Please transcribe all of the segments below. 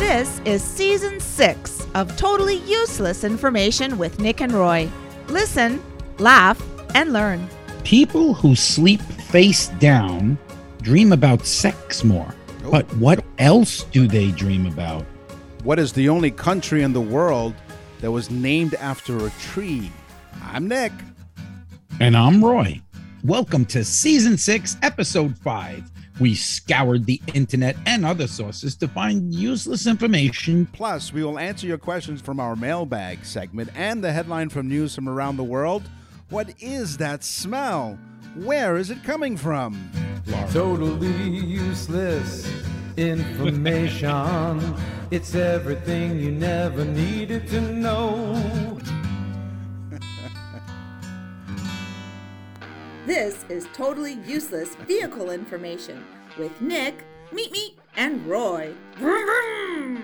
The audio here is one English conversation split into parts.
This is season six of Totally Useless Information with Nick and Roy. Listen, laugh, and learn. People who sleep face down dream about sex more. But what else do they dream about? What is the only country in the world that was named after a tree? I'm Nick. And I'm Roy. Welcome to season six, episode five. We scoured the internet and other sources to find useless information. Plus, we will answer your questions from our mailbag segment and the headline from news from around the world. What is that smell? Where is it coming from? Totally useless information. it's everything you never needed to know. This is Totally Useless Vehicle Information with Nick, Meet Me, and Roy. Vroom, vroom.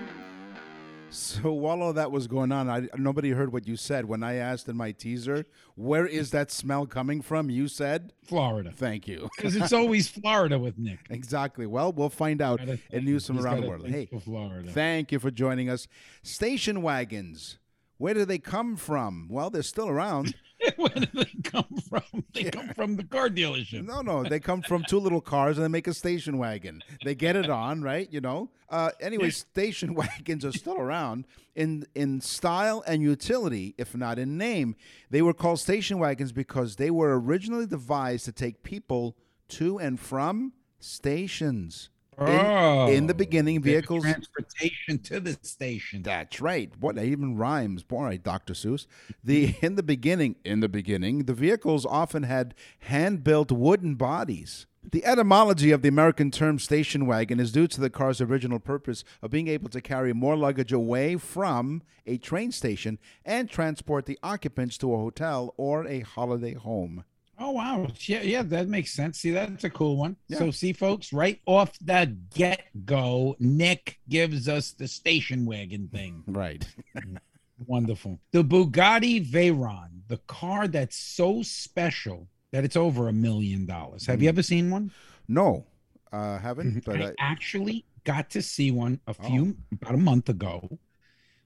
So while all that was going on, I, nobody heard what you said when I asked in my teaser, "Where is that smell coming from?" You said Florida. Thank you. Because it's always Florida with Nick. Exactly. Well, we'll find out Gotta in news from around the world. Hey, Florida. thank you for joining us. Station wagons. Where do they come from? Well, they're still around. Where do they come from? They come from the car dealership. No, no, they come from two little cars and they make a station wagon. They get it on, right? You know. Uh, anyway, station wagons are still around in in style and utility, if not in name. They were called station wagons because they were originally devised to take people to and from stations. In, Oh. in the oh, beginning, There's vehicles. transportation to the station. That's right. What that even rhymes. All right, Dr. Seuss. The mm-hmm. in the beginning, in the beginning, the vehicles often had hand-built wooden bodies. The etymology of the American term station wagon is due to the car's original purpose of being able to carry more luggage away from a train station and transport the occupants to a hotel or a holiday home. Oh wow. Yeah, yeah, that makes sense. See, that's a cool one. Yeah. So see, folks, right off the get-go, Nick gives us the station wagon thing. Right. Wonderful. The Bugatti Veyron, the car that's so special that it's over a million dollars. Have you ever seen one? No, uh, haven't. But I I, actually got to see one a Oh. few about a month ago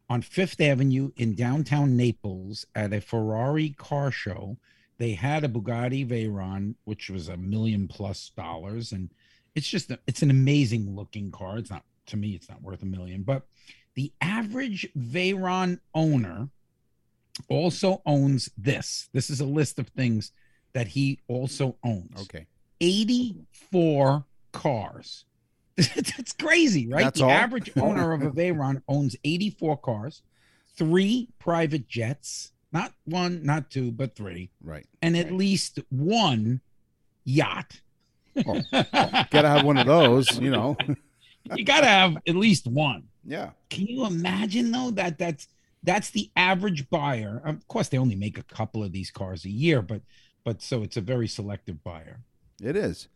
on Fifth Avenue in downtown Naples at a Ferrari car show. They had a Bugatti Veyron, which was a million plus dollars, and it's just a, it's an amazing looking car. It's not to me, it's not worth a million, but the average Veyron owner also owns this. This is a list of things that he also owns. okay. 84 cars. That's crazy, right? That's the all? average owner of a Veyron owns 84 cars, three private jets, not one, not two, but three, Right. and at least one yacht. Oh, Gotta have one of those, you know. You got to have at least one. yeah. Can you imagine though that that's that's the average buyer? Of course, they only make a couple of these cars a year, but but so it's a very selective buyer. It is.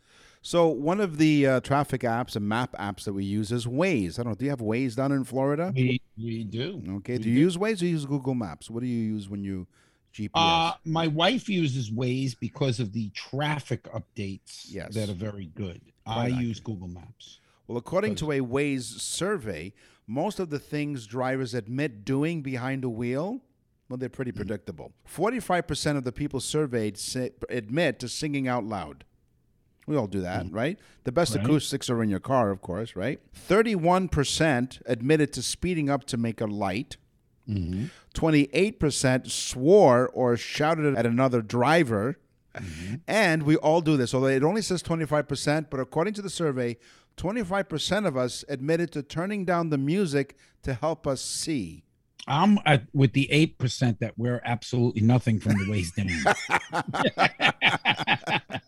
So one of the uh, traffic apps and map apps that we use is Waze. I don't know. Do you have Waze down in Florida? We we do. Okay. We Do you use Waze or use Google Maps? What do you use when you GPS? Uh, my wife uses Waze because of the traffic updates Yes. that are very good. Quite I accurate. use Google Maps. well, according to a Waze survey, most of the things drivers admit doing behind the wheel, well, they're Mm. pretty predictable. Forty-five percent of the people surveyed say, admit to singing out loud. We all do that, mm-hmm. right? The best. Right. acoustics are in your car, of course, right? 31% admitted to speeding up to make a light. Mm-hmm. 28% swore or shouted at another driver. Mm-hmm. And we all do this. Although it only says 25%, but according to the survey, 25% of us admitted to turning down the music to help us see. I'm with the eight percent that wear absolutely nothing from the waist down.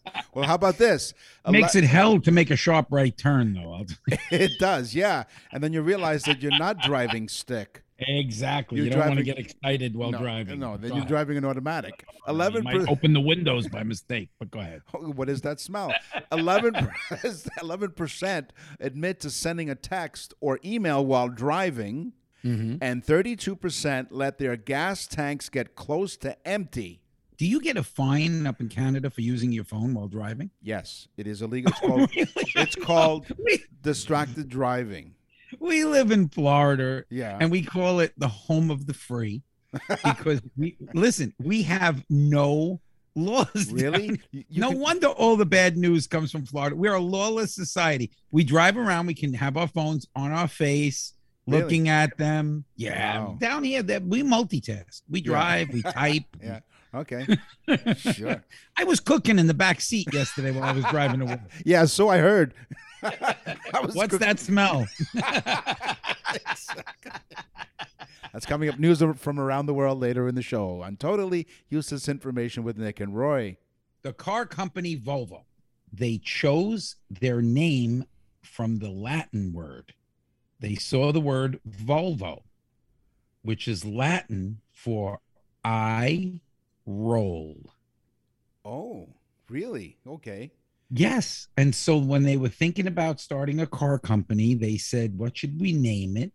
Well, how about this? Makes Ele- it hell to make a sharp right turn, though. I'll tell you. It does, yeah. And then you realize that you're not driving stick. exactly. You're you don't want to get excited while no, driving. No, then Go you're ahead. driving an automatic. You Eleven. might per- open the windows by mistake, but go ahead. what is that smell? 11 percent admit to sending a text or email while driving, Mm-hmm. and 32 percent let their gas tanks get close to empty. Do you get a fine up in Canada for using your phone while driving? Yes, it is illegal. It's called, it's called We, distracted driving. we live in Florida Yeah. and we call it the home of the free because we listen, we have no laws. Really? You- you no wonder all the bad news comes from Florida. We're a lawless society. We drive around, we can have our phones on our face, Really? looking at them. Yeah. Wow. Down here, that we multitask. We Yeah. drive, we type. Yeah. Okay. sure. I was cooking in the back seat yesterday while I was driving to work. Yeah. So I heard. I What's cook- that smell? That's coming up news from around the world later in the show on totally useless information with Nick and Roy. the car company Volvo. They chose their name from the Latin word. They saw the word Volvo, which is Latin for I roll. Oh, really? Okay. Yes. And so when they were thinking about starting a car company, they said, What should we name it?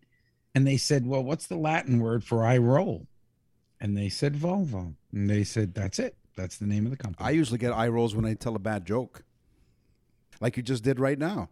And they said, Well, what's the Latin word for I roll? And they said Volvo. And they said, That's it. That's the name of the company. I usually get eye rolls when I tell a bad joke, like you just did right now.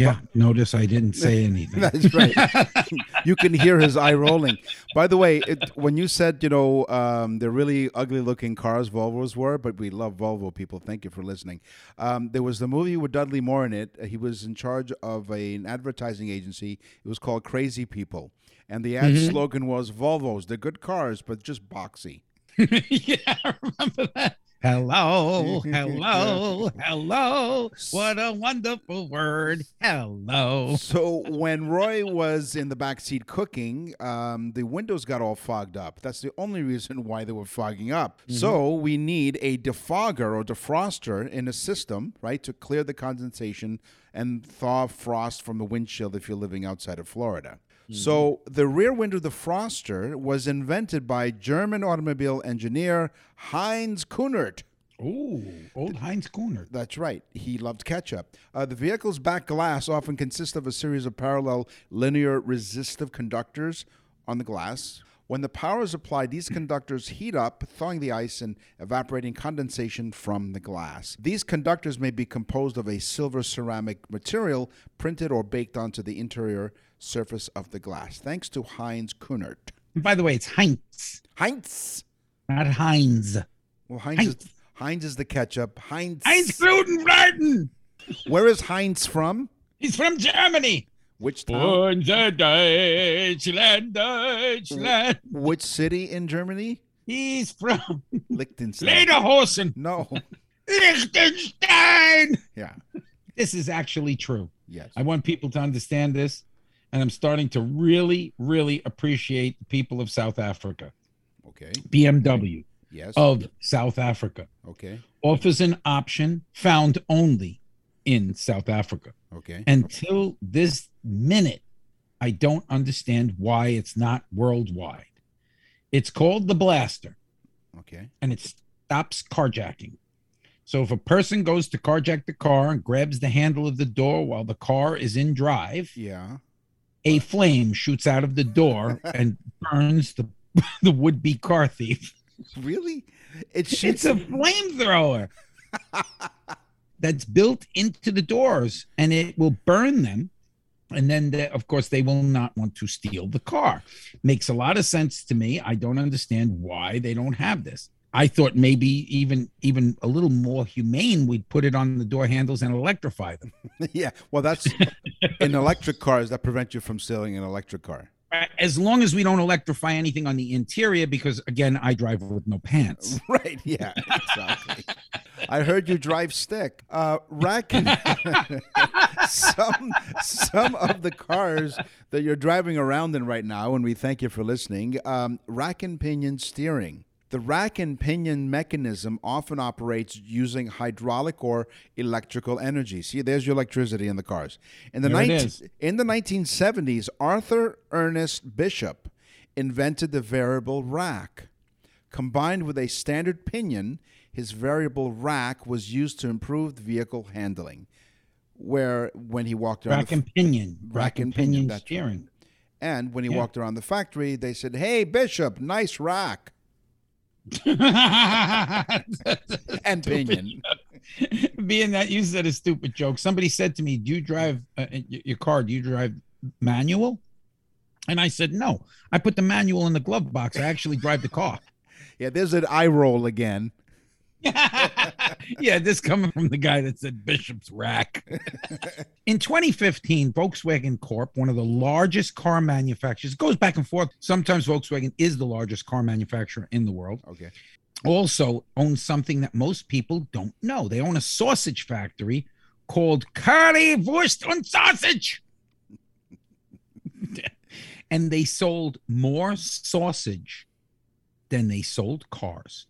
Yeah. Notice I didn't say anything. That's right. you can hear his eye rolling. By the way, it, when you said, you know, um, they're really ugly looking cars, Volvos were, but we love Volvo people. Thank you for listening. Um, there was the movie with Dudley Moore in it. He was in charge of a, an advertising agency. It was called Crazy People. And the ad slogan was Volvos, they're good cars, but just boxy. yeah, I remember that. Hello, hello, hello. What a wonderful word. Hello. So when Roy was in the back seat cooking, um, the windows got all fogged up. That's the only reason why they were fogging up. So we need a defogger or defroster in a system, right, to clear the condensation and thaw frost from the windshield if you're living outside of Florida. So the rear window defroster was invented by German automobile engineer Heinz Kunert. Oh, old Heinz Kuhner. That's right. He loved ketchup. Uh, the vehicle's back glass often consists of a series of parallel linear resistive conductors on the glass. When the power is applied, these conductors heat up, thawing the ice and evaporating condensation from the glass. These conductors may be composed of a silver ceramic material printed or baked onto the interior surface of the glass. Thanks to Heinz Kunert. By the way, it's Heinz, Heinz. not Heinz. Well, Heinz, Heinz. Is, Heinz is the ketchup. Heinz. Heinz Glutenfladen. Where is Heinz from? He's from Germany. Which town? Deutschland, Deutschland. Which city in Germany? He's from Liechtenstein. Lederhosen, No. Liechtenstein. Yeah. This is actually true. Yes. I want people to understand this, and I'm starting to really, really appreciate the people of South Africa. Okay. BMW Yes. of South Africa Okay. offers an option found only in South Africa. Okay. Until this minute, I don't understand why it's not worldwide. It's called the Blaster, Okay. and it stops carjacking. So if a person goes to carjack the car and grabs the handle of the door while the car is in drive, Yeah. a flame shoots out of the door and burns the the would-be car thief. Really? It It's a flamethrower that's built into the doors and it will burn them. And then, they, of course, they will not want to steal the car. Makes a lot of sense to me. I don't understand why they don't have this. I thought maybe even even a little more humane. We'd put it on the door handles and electrify them. yeah. Well, that's in electric cars that prevent you from stealing an electric car. As long as we don't electrify anything on the interior, because again, I drive with no pants. Right. Yeah. Exactly. I heard you drive stick. Uh, rack. some some of the cars that you're driving around in right now, and we thank you for listening. Um, rack and pinion steering. The rack and pinion mechanism often operates using hydraulic or electrical energy. See, there's your electricity in the cars. In the, There 19 is. in the 1970s, Arthur Ernest Bishop invented the variable rack. Combined with a standard pinion, his variable rack was used to improve the vehicle handling. Where when he walked around Rack the and pinion. Rack, and pinion, right. steering. and when he Yeah. walked around the factory, they said, "Hey, Bishop, nice rack and pinion." Being that you said a stupid joke, somebody said to me, "Do you drive uh, your car? Do you drive manual?" And I said, "No. I put the manual in the glove box. I actually drive the car." Yeah, there's an eye roll again. yeah, this coming from the guy that said Bishop's Rack. In 2015, Volkswagen Corp, one of the largest car manufacturers, goes back and forth. Sometimes Volkswagen is the largest car manufacturer in the world. Okay. Also owns something that most people don't know. They own a sausage factory called Currywurst und Sausage. and they sold more sausage than they sold cars.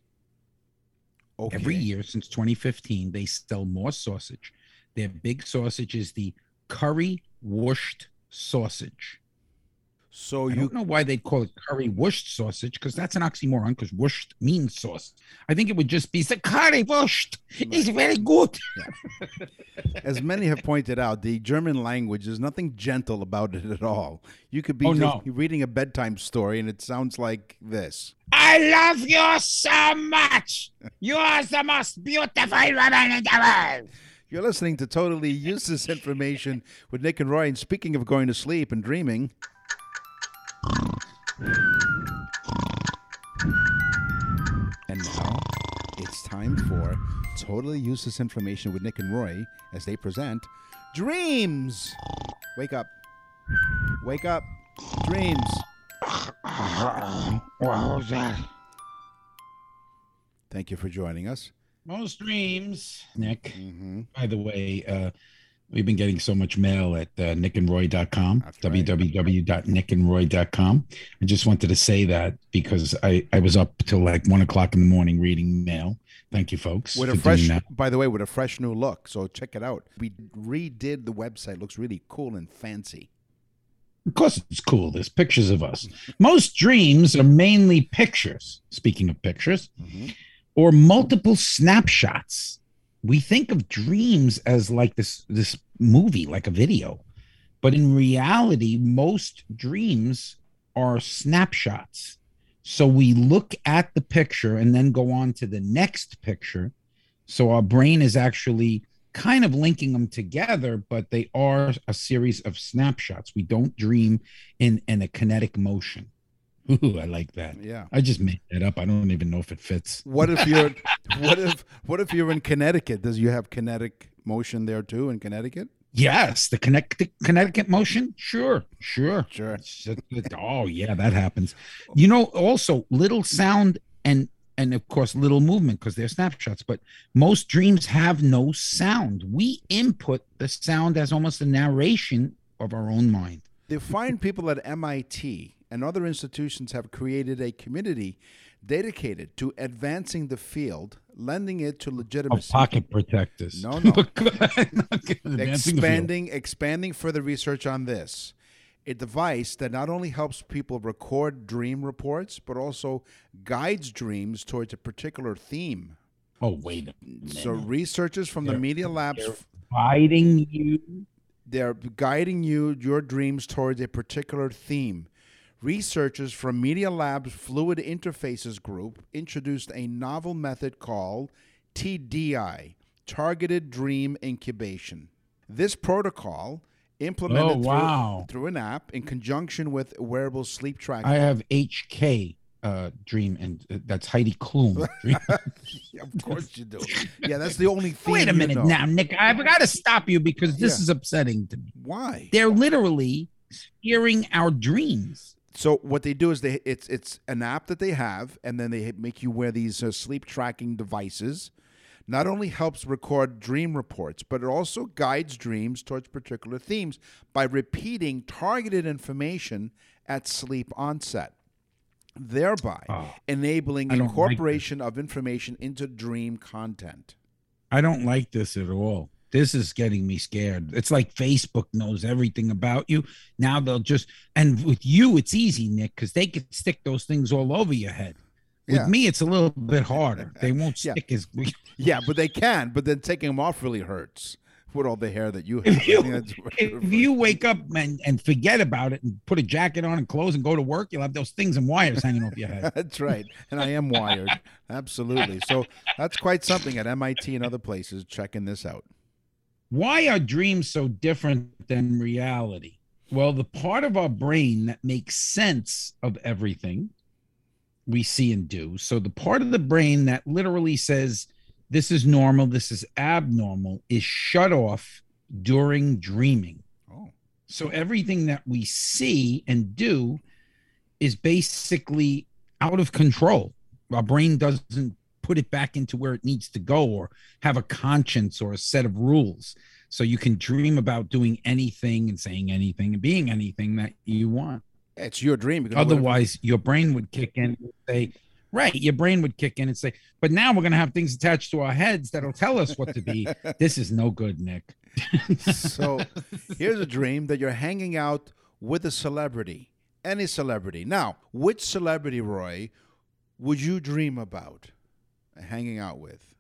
Okay. Every year since 2015, they sell more sausage. Their big sausage is the curry wurst sausage. So I you don't know why they'd call it curry wurst sausage because that's an oxymoron because wurst means sauce. I think it would just be the curry wurst. It's very good. as many have pointed out, the German language is nothing gentle about it at all. You could be Oh, no. reading a bedtime story and it sounds like this. I love you so much. You are the most beautiful woman in the world. You're listening to totally useless information with Nick and Roy. And speaking of going to sleep and dreaming, and now it's time for totally useless information with Nick and Roy as they present Dreams. Wake up. Wake up. Dreams. What was that? Thank you for joining us. Most dreams. Nick, Mm-hmm. by the way, uh, we've been getting so much mail at uh, nickandroy.com, That's www.nickandroy.com. I just wanted to say that because I, I was up till like one o'clock in the morning reading mail. Thank you, folks. With a fresh, by the way, with a fresh new look. So check it out. We redid the website. Looks really cool and fancy. Of course, it's cool. There's pictures of us. Most dreams are mainly pictures. Speaking of pictures, Mhm. or multiple snapshots. We think of dreams as like this this movie, like a video, but in reality, most dreams are snapshots. So we look at the picture and then go on to the next picture. So our brain is actually kind of linking them together, but they are a series of snapshots. We don't dream in in a kinetic motion. Ooh, I like that. Yeah. I just made that up. I don't even know if it fits. What if you're what if what if you're in Connecticut? Does you have kinetic motion there too in Connecticut? Yes, the Connecticut Connecticut motion. Sure, sure. Sure. Oh yeah, that happens. You know, also little sound and and of course little movement because they're snapshots. But most dreams have no sound. We input the sound as almost a narration of our own mind. The fine people at MIT and other institutions have created a community dedicated to advancing the field, lending it to oh, Of legitimacy. pocket protectors. No, no. The expanding expanding further research on this a device that not only helps people record dream reports but also guides dreams towards a particular theme Oh wait a minute. so researchers from the They're- media labs guiding you. they're guiding you your dreams towards a particular theme researchers from media labs fluid interfaces group introduced a novel method called tdi targeted dream incubation this protocol implemented Oh, through- wow. through, an app in conjunction with wearable sleep tracking I have HK uh dream and uh, that's Heidi Klum. Yeah, of course you do yeah that's the only theme Wait a you minute know. now, Nick. I've got to stop you because this Yeah. is upsetting to me. why They're literally steering our dreams. So what they do is they it's it's an app that they have, and then they make you wear these uh, sleep tracking devices. Not only helps record dream reports, but it also guides dreams towards particular themes by repeating targeted information at sleep onset. thereby Oh, enabling I don't like incorporation of information into dream content. I don't like this at all. This is getting me scared. It's like Facebook knows everything about you. Now they'll just and with you it's easy, Nick, because they can stick those things all over your head. With Yeah. me, it's a little bit harder. They won't Yeah. stick as Yeah, but they can, but then taking them off really hurts with all the hair that you have. if you I think that's- if you wake up and, and forget about it and put a jacket on and clothes and go to work, you'll have those things and wires hanging off your head. That's right. And I am wired. Absolutely. So that's quite something at MIT and other places checking this out. Why are dreams so different than reality? Well, the part of our brain that makes sense of everything we see and do. So the part of the brain that literally says this is normal, this is abnormal, is shut off during dreaming. Oh. So everything that we see and do is basically out of control. Our brain doesn't put it back into where it needs to go or have a conscience or a set of rules. So you can dream about doing anything and saying anything and being anything that you want. It's your dream. Otherwise, your brain would kick in and say, right, your brain would kick in and say, but now we're going to have things attached to our heads that'll tell us what to be. this is no good, Nick. so here's a dream that you're hanging out with a celebrity, any celebrity. Now, which celebrity, Roy, would you dream about hanging out with?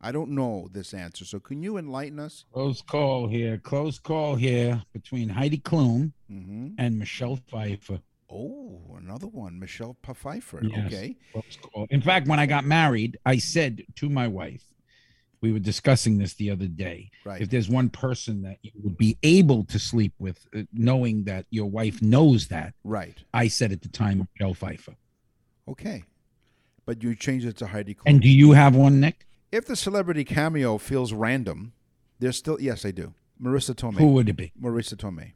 I don't know this answer, so can you enlighten us? Close call here. Close call here between Heidi Klum Mm-hmm. and Michelle Pfeiffer. Oh, another one, Michelle Pfeiffer. Yes. Okay, Close call. In fact, when I got married, I said to my wife, we were discussing this the other day. right. If there's one person that you would be able to sleep with, uh, knowing that your wife knows that, right. I said at the time, Michelle Pfeiffer. Okay, but you change it to Heidi Klum. And do you have one, Nick? if the celebrity cameo feels random, there's still yes, I do. Marisa Tomei. Who would it be? Marisa Tomei.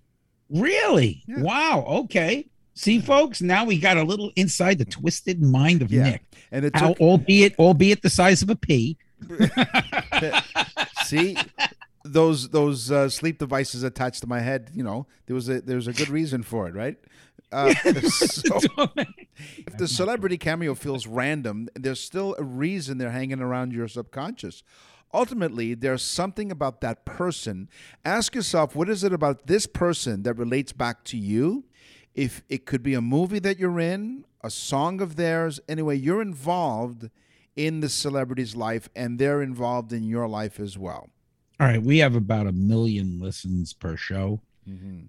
Really? Yeah. Wow. Okay. See, folks, now we got a little inside the twisted mind of Yeah. Nick. And it How, took albeit, albeit the size of a pea. see those those uh, sleep devices attached to my head. You know, there was a there's a good reason for it, right? Uh, so if the celebrity cameo feels random, there's still a reason they're hanging around your subconscious. Ultimately, there's something about that person. Ask yourself, what is it about this person that relates back to you? If it could be a movie that you're in, a song of theirs, anyway, you're involved in the celebrity's life and they're involved in your life as well. All right, we have about a million listens per show.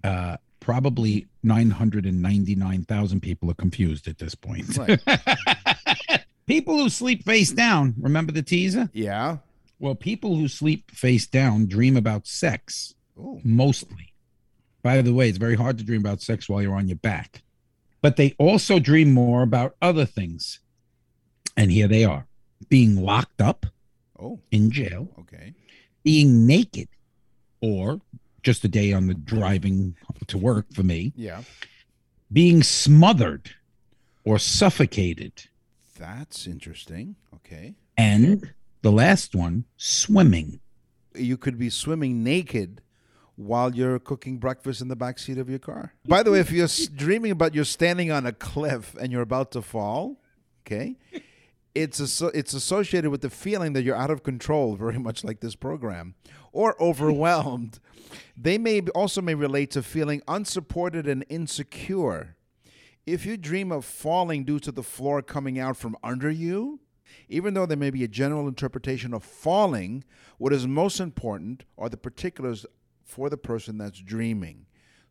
Uh, probably 999,000 people are confused at this point. Right. people who sleep face down, remember the teaser? Yeah. Well, people who sleep face down dream about sex Oh. mostly. By the way, it's very hard to dream about sex while you're on your back, but they also dream more about other things. And here they are being locked up Oh. in jail, Okay. being naked, or just a day on the driving to work for me, Yeah. being smothered or suffocated, That's interesting. Okay. and the last one, swimming. You could be swimming naked while you're cooking breakfast in the back seat of your car. By the way, if you're dreaming about you're standing on a cliff and you're about to fall, okay, it's asso- it's associated with the feeling that you're out of control, very much like this program, or overwhelmed. they may also may relate to feeling unsupported and insecure. If you dream of falling due to the floor coming out from under you, even though there may be a general interpretation of falling, what is most important are the particulars for the person that's dreaming.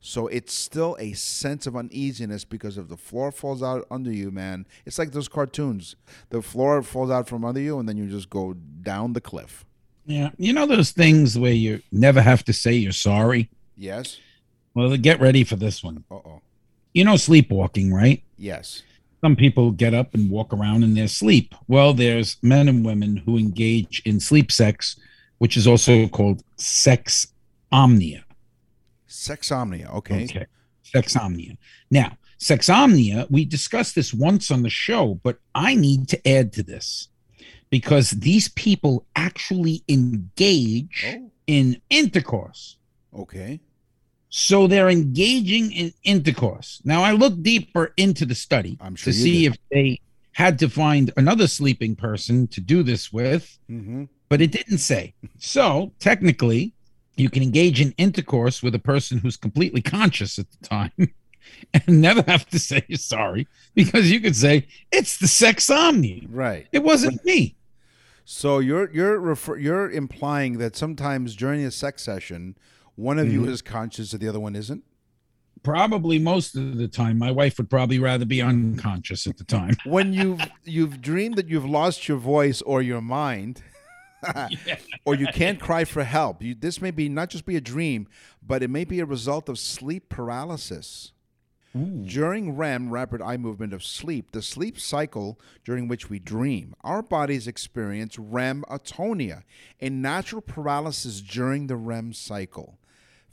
So it's still a sense of uneasiness because if the floor falls out under you, man, it's like those cartoons. The floor falls out from under you and then you just go down the cliff. Yeah. You know those things where you never have to say you're sorry? Yes? Well, get ready for this one. Uh oh. You know, sleepwalking, right? Yes. Some people get up and walk around in their sleep. Well, there's men and women who engage in sleep sex, which is also called sex omnia. Sexomnia. Okay. Okay. Sexomnia. Now, sexomnia, we discussed this once on the show, but I need to add to this because these people actually engage Oh. in intercourse. Okay. So they're engaging in intercourse. Now I looked deeper into the study I'm sure to see did. if they had to find another sleeping person to do this with, Mm-hmm. but it didn't say. So technically, you can engage in intercourse with a person who's completely conscious at the time and never have to say sorry because you could say it's the sex omni. Right. It wasn't me. So you're you're refer- you're implying that sometimes during a sex session, one of you Mhm. is conscious and the other one isn't. Probably most of the time, my wife would probably rather be unconscious at the time. When you've you've dreamed that you've lost your voice or your mind, or you can't cry for help. You, this may be not just be a dream, but it may be a result of sleep paralysis. During REM, rapid eye movement of sleep, the sleep cycle during which we dream, our bodies experience REM atonia, a natural paralysis during the REM cycle.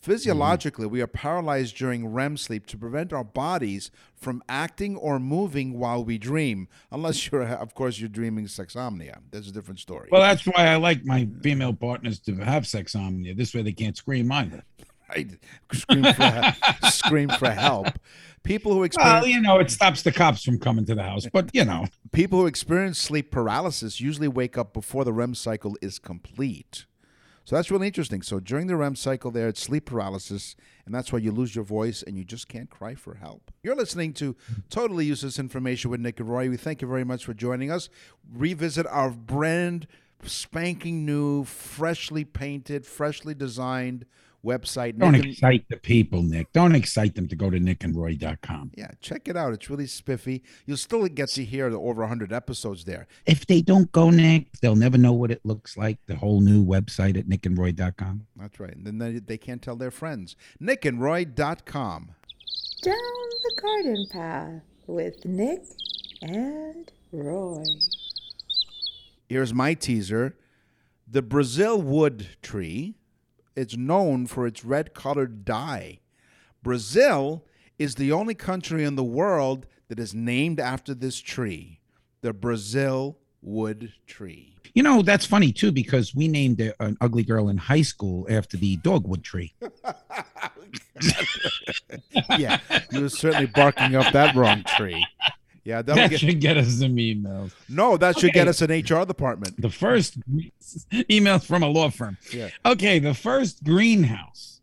Physiologically, we are paralyzed during REM sleep to prevent our bodies from acting or moving while we dream, unless you're, of course, you're dreaming sexomnia. That's a different story. Well, that's why I like my female partners to have sexomnia. This way they can't scream either. Right? Scream for, scream for help. People who experience Well, you know, it stops the cops from coming to the house, but you know, people who experience sleep paralysis usually wake up before the REM cycle is complete. So that's really interesting. So during the REM cycle, there it's sleep paralysis, and that's why you lose your voice and you just can't cry for help. You're listening to Totally Useless Information with Nick and Roy. We thank you very much for joining us. Revisit our brand spanking new, freshly painted, freshly designed website. don't Nick and- excite the people, Nick. Don't excite them to go to nickandroy.com. yeah, check it out. It's really spiffy. You'll still get to hear the over 100 episodes there. If they don't go, Nick, they'll never know what it looks like. The whole new website at nickandroy.com. That's right. And then they, they can't tell their friends. NickandRoy.com. Down the garden path with Nick and Roy. Here's my teaser. The Brazil wood tree is known for its red colored dye. Brazil is the only country in the world that is named after this tree, the Brazil wood tree. You know, that's funny too, because we named a, an ugly girl in high school after the dogwood tree. yeah, you were certainly barking up that wrong tree. Yeah, That get, should get us some emails. no, that should get us an HR department. The first emails from a law firm. Yeah. Okay, the first greenhouse.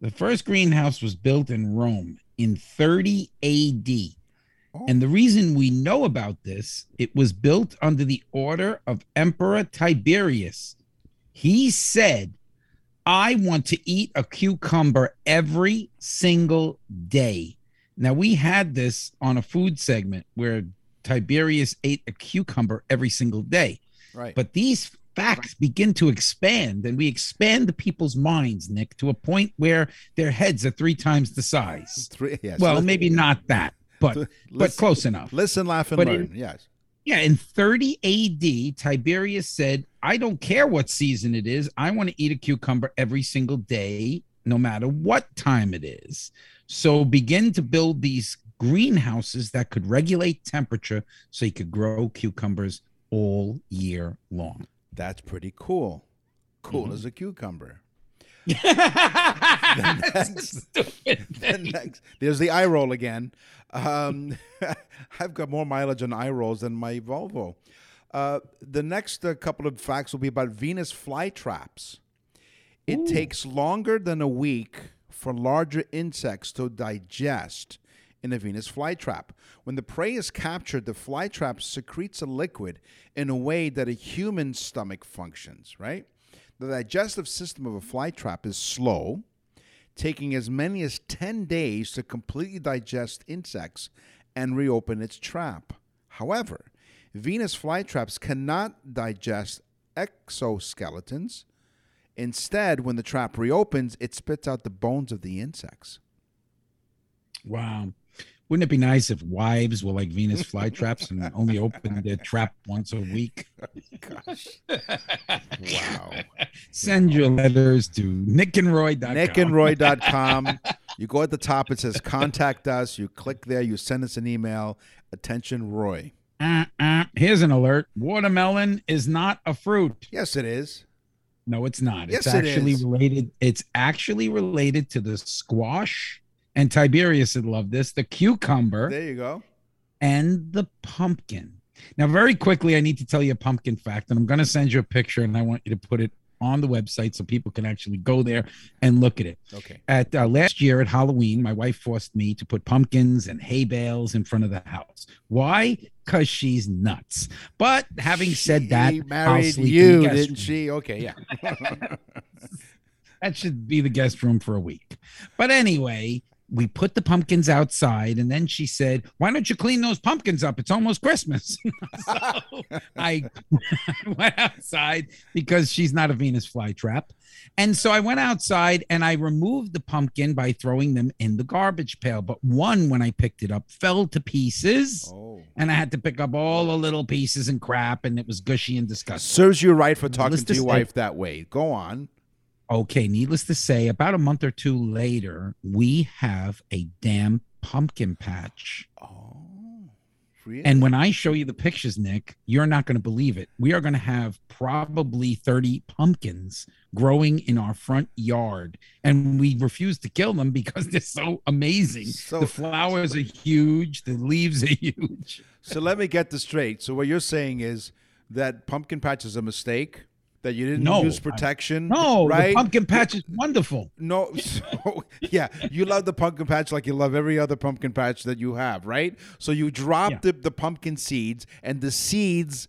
The first greenhouse was built in Rome in 30 AD. Oh. And the reason we know about this, it was built under the order of Emperor Tiberius. He said, I want to eat a cucumber every single day. Now, we had this on a food segment where Tiberius ate a cucumber every single day. Right. But these facts begin to expand, and we expand the people's minds, Nick, to a point where their heads are three times the size. Three, yes, Well, listen- maybe not that, but but close enough. Listen, laugh, and But learn. in- yes. Yeah, in 30 AD, Tiberius said, I don't care what season it is. I want to eat a cucumber every single day, no matter what time it is. So begin to build these greenhouses that could regulate temperature so you could grow cucumbers all year long. That's pretty cool. Cool Mm-hmm. as a cucumber. That's a stupid Then next, there's the eye roll again. Um, I've got more mileage on eye rolls than my Volvo. Uh, the next uh, couple of facts will be about Venus flytraps. It takes longer than a week for larger insects to digest in a Venus flytrap. When the prey is captured, the flytrap secretes a liquid in a way that a human stomach functions, right? The digestive system of a flytrap is slow, taking as many as 10 days to completely digest insects and reopen its trap. However, Venus flytraps cannot digest exoskeletons. Instead, when the trap reopens, it spits out the bones of the insects. Wow. Wouldn't it be nice if wives were like Venus flytraps and only opened their trap once a week? Gosh. wow. Send your letters to nickandroy.com. nickandroy.com. You go at the top, it says contact us. You click there, you send us an email. Attention, Roy. Uh, uh, here's an alert watermelon is not a fruit. Yes, it is. No, it's not. Yes, it's actually related. It's actually related to the squash, and Tiberius would love this. The cucumber There you go. and the pumpkin. Now, very quickly, I need to tell you a pumpkin fact, and I'm going to send you a picture, and I want you to put it on the website so people can actually go there and look at it. Okay. At uh, last year at Halloween, my wife forced me to put pumpkins and hay bales in front of the house. Why? Because she's nuts. But having said that, She I'll married sleep in the you, didn't room. she? Okay, yeah. That should be the guest room for a week. But anyway, we put the pumpkins outside, and then she said, Why don't you clean those pumpkins up? It's almost Christmas. so I went outside because she's not a Venus flytrap. And so I went outside and I removed the pumpkin by throwing them in the garbage pail. But one, when I picked it up, fell to pieces. oh. And I had to pick up all the little pieces and crap, and it was gushy and disgusting. Serves you right for talking to your wife that way. Go on. Okay, needless to say, about a month or two later, we have a damn pumpkin patch. Oh, really? And when I show you the pictures, Nick, you're not going to believe it. We are going to have probably 30 pumpkins growing in our front yard. And we refuse to kill them because they're so amazing. So- the flowers are huge, the leaves are huge. so let me get this straight. So what you're saying is that pumpkin patch is a mistake. That you didn't No, use I- protection. No, right? the pumpkin patch is wonderful. No, so yeah, you love the pumpkin patch like you love every other pumpkin patch that you have, right? So you dropped Yeah. the, the pumpkin seeds, and the seeds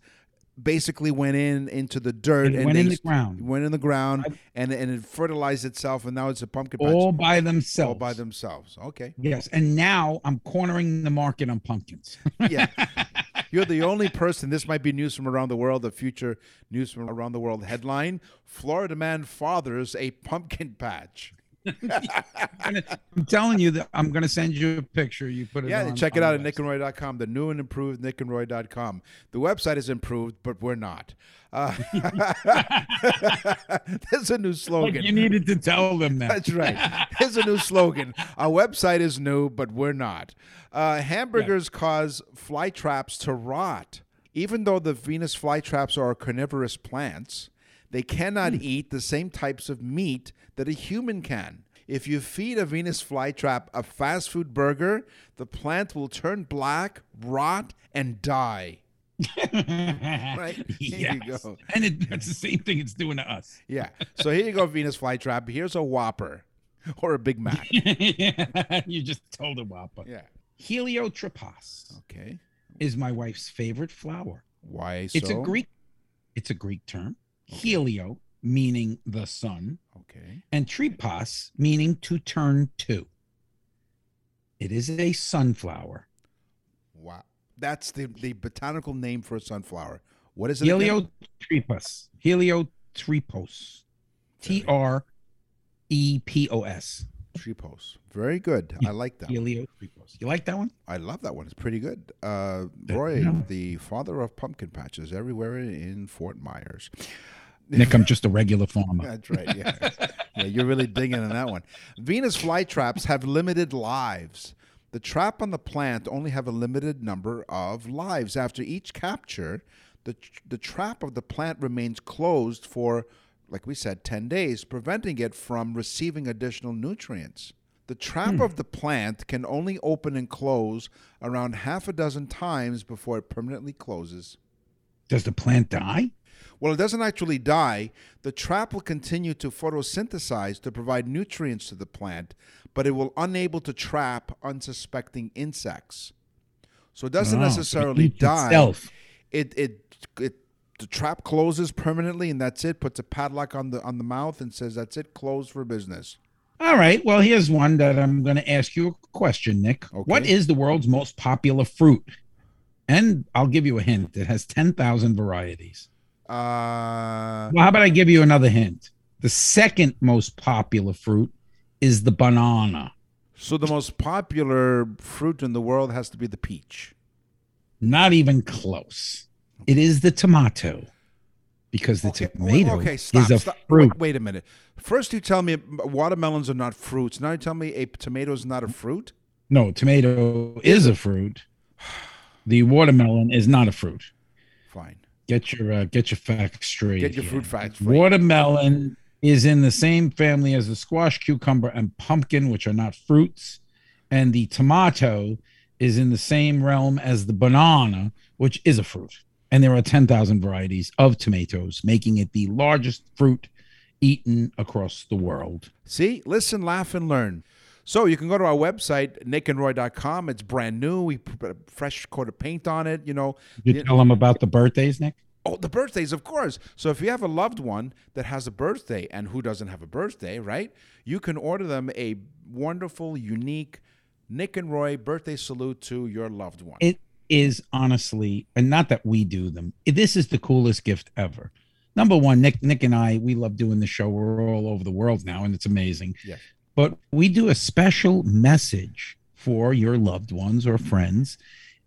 basically went in into the dirt It and went in the ground. went in the ground, and and it fertilized itself, and now it's a pumpkin patch All by themselves. all by themselves. Okay, Yes, and now I'm cornering the market on pumpkins. yeah. You're the only person. This might be news from around the world. the future news from around the world headline: Florida man fathers a pumpkin patch. I'm telling you that I'm going to send you a picture. You put it. Yeah, on, check it out at nickandroy.com, the new and improved nickandroy.com. The website is improved, but we're not. Uh, there's a new slogan. you needed to tell them that. That's right. There's a new slogan. Our website is new, but we're not. Uh, hamburgers cause fly traps to rot. Even though the Venus flytraps are carnivorous plants, they cannot hmm. eat the same types of meat that a human can. If you feed a Venus flytrap a fast food burger, the plant will turn black, rot, and die. Right? Here you go. And it, that's the same thing it's doing to us. Yeah. So here you go, Venus flytrap. Here's a Whopper or a Big Mac. you just told a whopper. Yeah. Heliotropas Okay. is my wife's favorite flower. Why so? It's a Greek. It's a Greek term. Helio meaning the sun, Okay. and tripos meaning to turn to. It is a sunflower. Wow. That's the, the botanical name for a sunflower. What is it? again? Heliotripos. T R E P O S. Tripos. Very good. I like that. Heliotripos. You like that one? I love that one. It's pretty good. Uh, Roy, the father of pumpkin patches everywhere in Fort Myers. Nick, I'm just a regular farmer. That's right. Yeah. yeah, you're really digging on that one. Venus flytraps have limited lives. The trap on the plant only have a limited number of lives. After each capture, the the trap of the plant remains closed for like we said 10 days, preventing it from receiving additional nutrients. The trap hmm. of the plant can only open and close around half a dozen times before it permanently closes. Does the plant die? Well, it doesn't actually die. The trap will continue to photosynthesize to provide nutrients to the plant, but it will unable to trap unsuspecting insects. So it doesn't Oh, so it necessarily die. itself. It it it the trap closes permanently and that's it. Puts a padlock on the on the mouth and says that's it, closed for business. All right. Well, here's one that I'm going to ask you a question, Nick. What Okay. is the world's most popular fruit? And I'll give you a hint. It has 10,000 varieties. Uh Well, how about I give you another hint? The second most popular fruit is the banana. so the most popular fruit in the world has to be the peach. Not even close. It is the tomato because the Okay, tomato okay, stop, is a stop. fruit. Wait, wait a minute. First, you tell me watermelons are not fruits. Now you tell me a tomato is not a fruit. No, tomato is a fruit. The watermelon is not a fruit. Fine. Get your uh, get your facts straight. Get your here. fruit facts straight. Watermelon is in the same family as the squash, cucumber, and pumpkin, which are not fruits, and the tomato is in the same realm as the banana, which is a fruit. And there are ten thousand varieties of tomatoes, making it the largest fruit eaten across the world. See, listen, laugh, and learn. So you can go to our website, nickandroy.com. It's brand new. We put a fresh coat of paint on it. You know, You Yeah. tell them about the birthdays, Nick. Oh, the birthdays, of course. So if you have a loved one that has a birthday, and who doesn't have a birthday, right? You can order them a wonderful, unique Nick and Roy birthday salute to your loved one. It is honestly, and not that we do them. This is the coolest gift ever. Number one, Nick, Nick and I, we love doing the show. We're all over the world now, and it's amazing. Yes. But we do a special message for your loved ones or friends,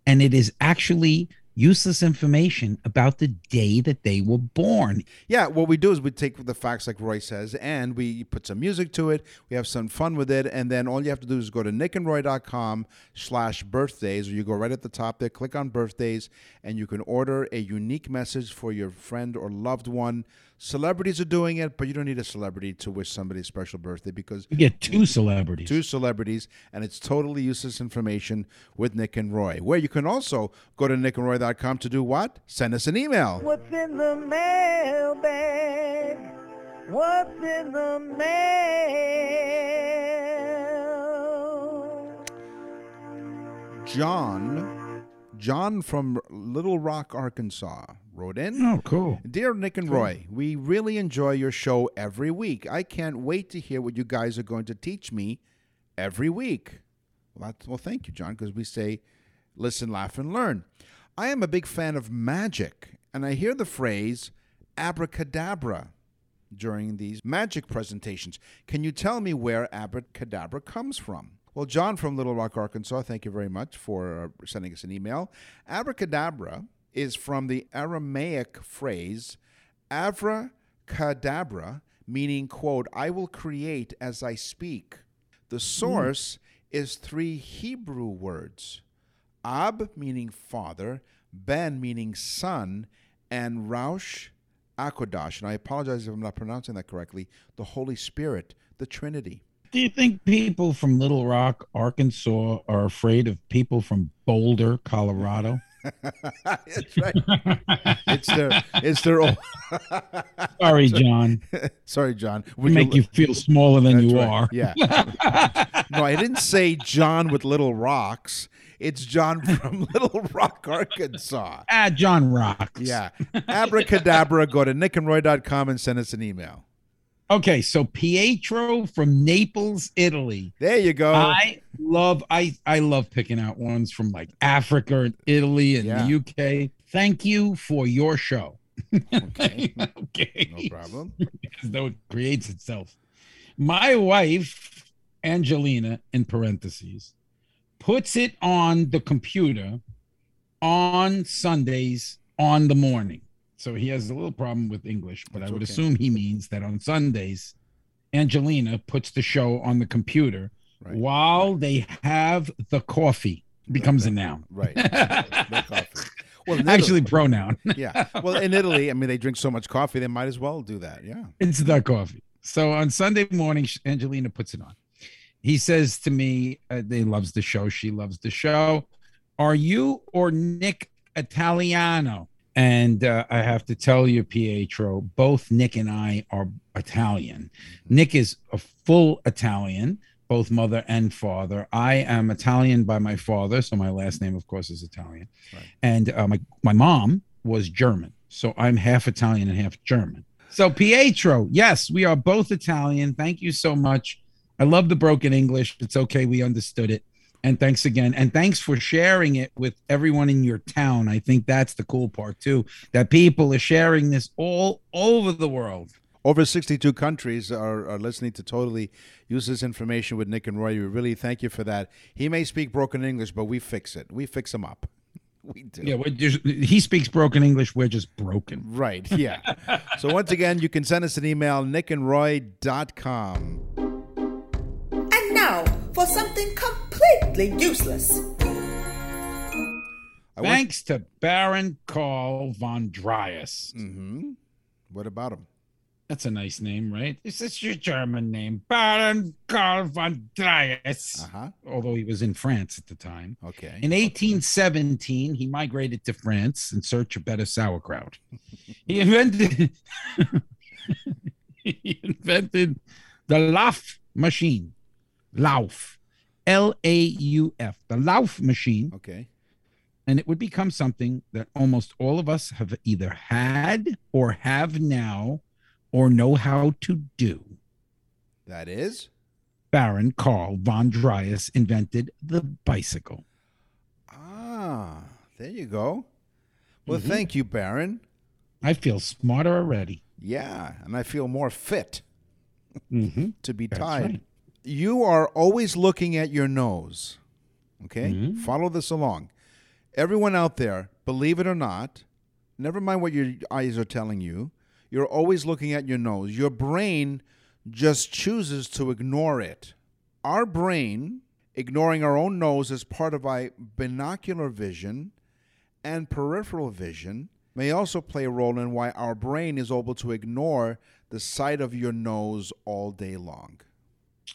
and it is actually useless information about the day that they were born. Yeah, what we do is we take the facts like Roy says and we put some music to it. We have some fun with it. And then all you have to do is go to nickandroy.com slash birthdays, or you go right at the top there, click on birthdays, and you can order a unique message for your friend or loved one. Celebrities are doing it, but you don't need a celebrity to wish somebody a special birthday because You get two celebrities. two celebrities, and it's totally useless information with Nick and Roy. Where you can also go to nickandroy.com to do what? Send us an email. What's in the mailbag? What's in the mail? John, John from Little Rock, Arkansas, wrote in. Oh, cool. Dear Nick and Roy, we really enjoy your show every week. I can't wait to hear what you guys are going to teach me every week. Well, that's, well thank you, John, because we say listen, laugh, and learn. I am a big fan of magic, and I hear the phrase abracadabra during these magic presentations. Can you tell me where abracadabra comes from? Well, John from Little Rock, Arkansas, thank you very much for uh, sending us an email. Abracadabra is from the Aramaic phrase avracadabra, meaning, quote, I will create as I speak. The source is three Hebrew words Ab, meaning father, Ben, meaning son, and Raush Akodash. And I apologize if I'm not pronouncing that correctly. The Holy Spirit, the Trinity. Do you think people from Little Rock, Arkansas are afraid of people from Boulder, Colorado? That's right. it's their, it's their own. Sorry, John. Sorry, John. We make you feel smaller than you right. are. Yeah. no, I didn't say John with little rocks. It's John from Little Rock, Arkansas. Ah, John rocks. Yeah. Abracadabra. Go to nickandroy.com and send us an email. Okay, so Pietro from Naples, Italy. There you go. I love I I love picking out ones from like Africa and Italy and Yeah. the UK. Thank you for your show. Okay. okay. No problem. as though it creates itself. My wife, Angelina, in parentheses, puts it on the computer on Sundays on the morning. So he has a little problem with English, but That's I would okay. assume he means that on Sundays, Angelina puts the show on the computer Right. while they have the coffee. Becomes a noun. Right. No coffee. Well, in Actually, pronoun. yeah. Well, in Italy, I mean, they drink so much coffee, they might as well do that. Yeah. It's the coffee. So on Sunday morning, Angelina puts it on. He says to me, uh, "They loves the show. She loves the show. Are you or Nick Italiano?" And uh, I have to tell you, Pietro, both Nick and I are Italian. Nick is a full Italian, both mother and father. I am Italian by my father, so my last name, of course, is Italian. Right. And uh, my my mom was German, so I'm half Italian and half German. So Pietro, yes, we are both Italian. Thank you so much. I love the broken English. It's okay, we understood it. And thanks again. And thanks for sharing it with everyone in your town. I think that's the cool part too. That people are sharing this all over the world. Over 62 countries are, are listening to totally Useless information with Nick and Roy. We really thank you for that. He may speak broken English, but we fix it. We fix him up. We do. Yeah, just, he speaks broken English. We're just broken. Right, yeah. so once again, you can send us an email, nickandroy.com. And now for something completely useless. I went- Thanks to Baron Karl von Drais. Mm-hmm. What about him? That's a nice name, right? Is this your German name? Baron Karl von Drais. Uh huh. Although he was in France at the time. Okay. In 1817, he migrated to France in search of better sauerkraut. He invented he invented the Lauf machine. Lauf. L A U F. The Lauf machine. Okay. And it would become something that almost all of us have either had or have now or know how to do. That is. Baron Karl von Drais invented the bicycle. Ah, there you go. Well, Mhm. thank you, Baron. I feel smarter already. Yeah, and I feel more fit Mm-hmm. to be That's tied. right. You are always looking at your nose. Okay? Mhm. Follow this along. Everyone out there, believe it or not, never mind what your eyes are telling you, you're always looking at your nose. Your brain just chooses to ignore it. Our brain, ignoring our own nose as part of our binocular vision and peripheral vision, may also play a role in why our brain is able to ignore the sight of your nose all day long.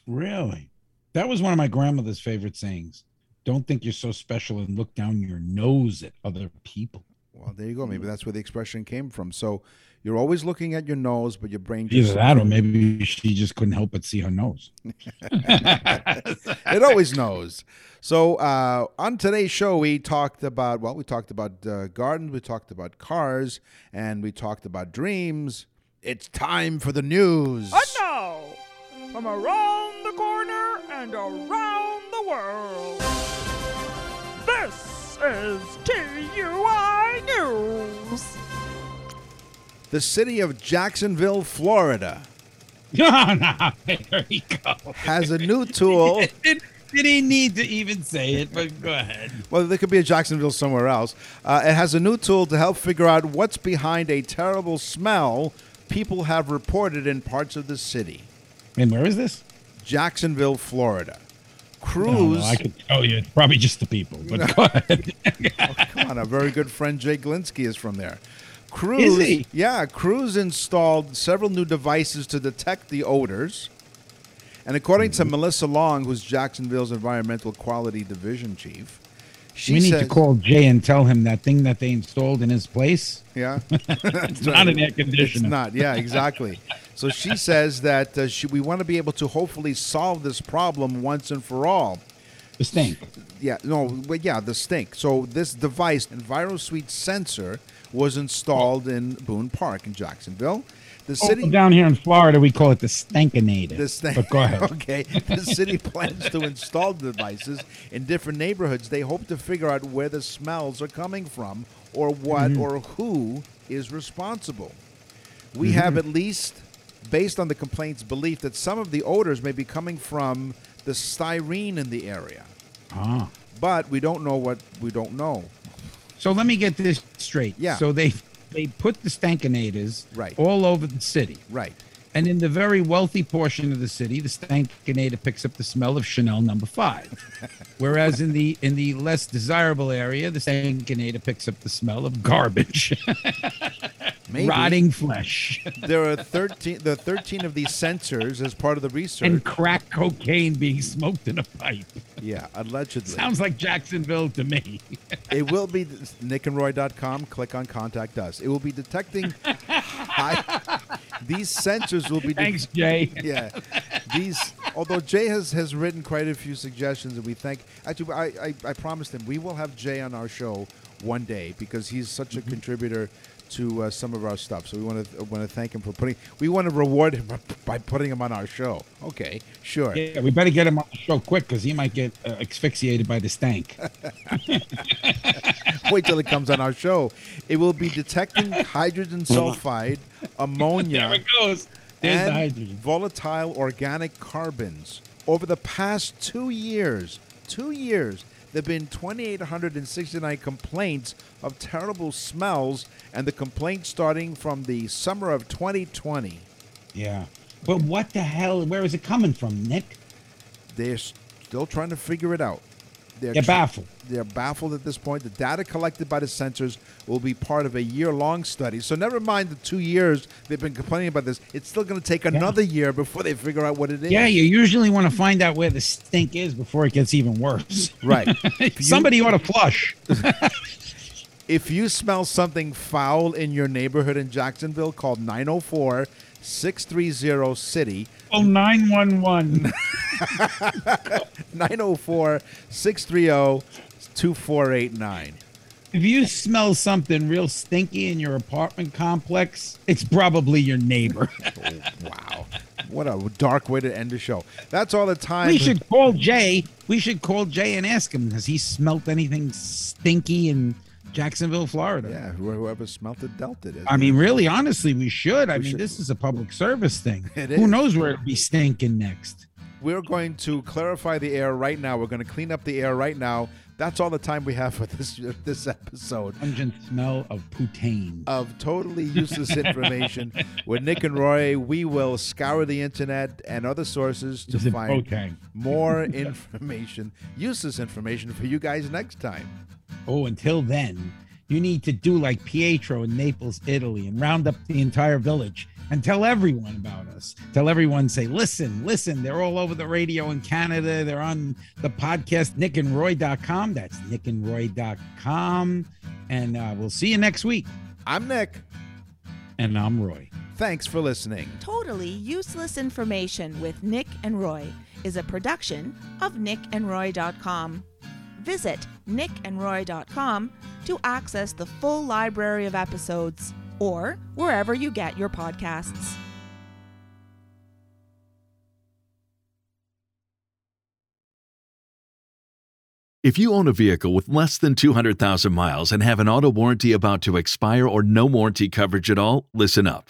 Really? That was one of my grandmother's favorite sayings. Don't think you're so special and look down your nose at other people. Well, there you go. Maybe that's where the expression came from. So you're always looking at your nose, but your brain Either just that or maybe she just couldn't help but see her nose. it always knows. So uh, on today's show, we talked about well, we talked about uh, gardens, we talked about cars, and we talked about dreams. It's time for the news. And now, from around the corner and around the world, this is TUI News. The city of Jacksonville, Florida, No, no, there you go. has a new tool. Did, did he need to even say it? But go ahead. Well, there could be a Jacksonville somewhere else. Uh, it has a new tool to help figure out what's behind a terrible smell people have reported in parts of the city. And where is this? Jacksonville, Florida. No, Crews. no, I can tell you, it's probably just the people. But go ahead. Come on, a very good friend Jay Glinsky is from there. He? yeah, Crews installed several new devices to detect the odors. And according Mm-hmm. to Melissa Long, who's Jacksonville's Environmental Quality Division chief, she we need says, to call Jay and tell him that thing that they installed in his place. Yeah, It's not an air conditioner. It's not. Yeah, exactly. so she says that uh, she, we want to be able to hopefully solve this problem once and for all. The stink. Yeah, no, but yeah, the stink. So this device, EnviroSuite sensor, was installed in Boone Park in Jacksonville. The city Oh, down here in Florida, we call it the stankinator. this thing. But go ahead. okay, the city plans to install the devices in different neighborhoods. They hope to figure out where the smells are coming from, or what, Mm-hmm. or who is responsible. We Mm-hmm. have at least, based on the complaints, belief that some of the odors may be coming from the styrene in the area, Ah. but we don't know what we don't know. So let me get this straight. Yeah. So they they put the stankinators Right. all over the city. Right. And in the very wealthy portion of the city, the stankinator picks up the smell of Chanel number five. Whereas in the in the less desirable area, the stankinator picks up the smell of garbage, Maybe. rotting flesh, There are thirteen. The thirteen of these sensors as part of the research. and crack cocaine being smoked in a pipe. yeah, allegedly. Sounds like Jacksonville to me. It will be nickandroy.com. Click on contact us. It will be detecting high. These sensors will be. de- Thanks, Jay. yeah, these. Although Jay has has written quite a few suggestions, and we thank. Actually, I I, I promised him we will have Jay on our show one day because he's such a mm-hmm. contributor to uh, some of our stuff. So we want to want to thank him for putting. We want to reward him by putting him on our show. Okay, sure. Yeah, we better get him on the show quick because he might get uh, asphyxiated by the stank. Wait till it comes on our show. It will be detecting hydrogen sulfide, ammonia, there it goes. There's the and hydrogen. volatile organic carbons. Over the past two years, two years, there have been 2,869 complaints of terrible smells, and the complaints starting from the summer of 2020. Yeah. But what the hell? Where is it coming from, Nick? They're still trying to figure it out. They're, They're baffled. They're baffled at this point. The data collected by the sensors will be part of a year-long study. So never mind the two years they've been complaining about this. It's still going to take another year before they figure out what it is. Yeah, you usually want to find out where the stink is before it gets even worse. Right. Somebody ought to flush. If you smell something foul in your neighborhood in Jacksonville, call 904 630 City. Oh, 911. 904 630 2489. If you smell something real stinky in your apartment complex, it's probably your neighbor. Oh, wow. What a dark way to end the show. That's all the time. we should call Jay. We should call Jay and ask him has he smelt anything stinky in Jacksonville, Florida? Yeah, whoever smelt it dealt it. I mean, really, honestly, we should. I We mean, should. this is a public service thing. It Who is. knows where it'll be stinking next? We're going to clarify the air right now. We're going to clean up the air right now. That's all the time we have for this this episode Pungent smell of poutine. of totally useless information with Nick and Roy. We will scour the internet and other sources to find more information, useless information for you guys next time. Oh, until then, you need to do like Pietro in Naples, Italy, and round up the entire village and tell everyone about us. Tell everyone, say, listen, listen. They're all over the radio in Canada. They're on the podcast, nickandroy.com. That's nickandroy.com. And uh, we'll see you next week. I'm Nick. And I'm Roy. Thanks for listening. Totally Useless Information with Nick and Roy is a production of nickandroy.com. Visit nickandroy.com to access the full library of episodes or wherever you get your podcasts. If you own a vehicle with less than 200,000 miles and have an auto warranty about to expire or no warranty coverage at all, listen up.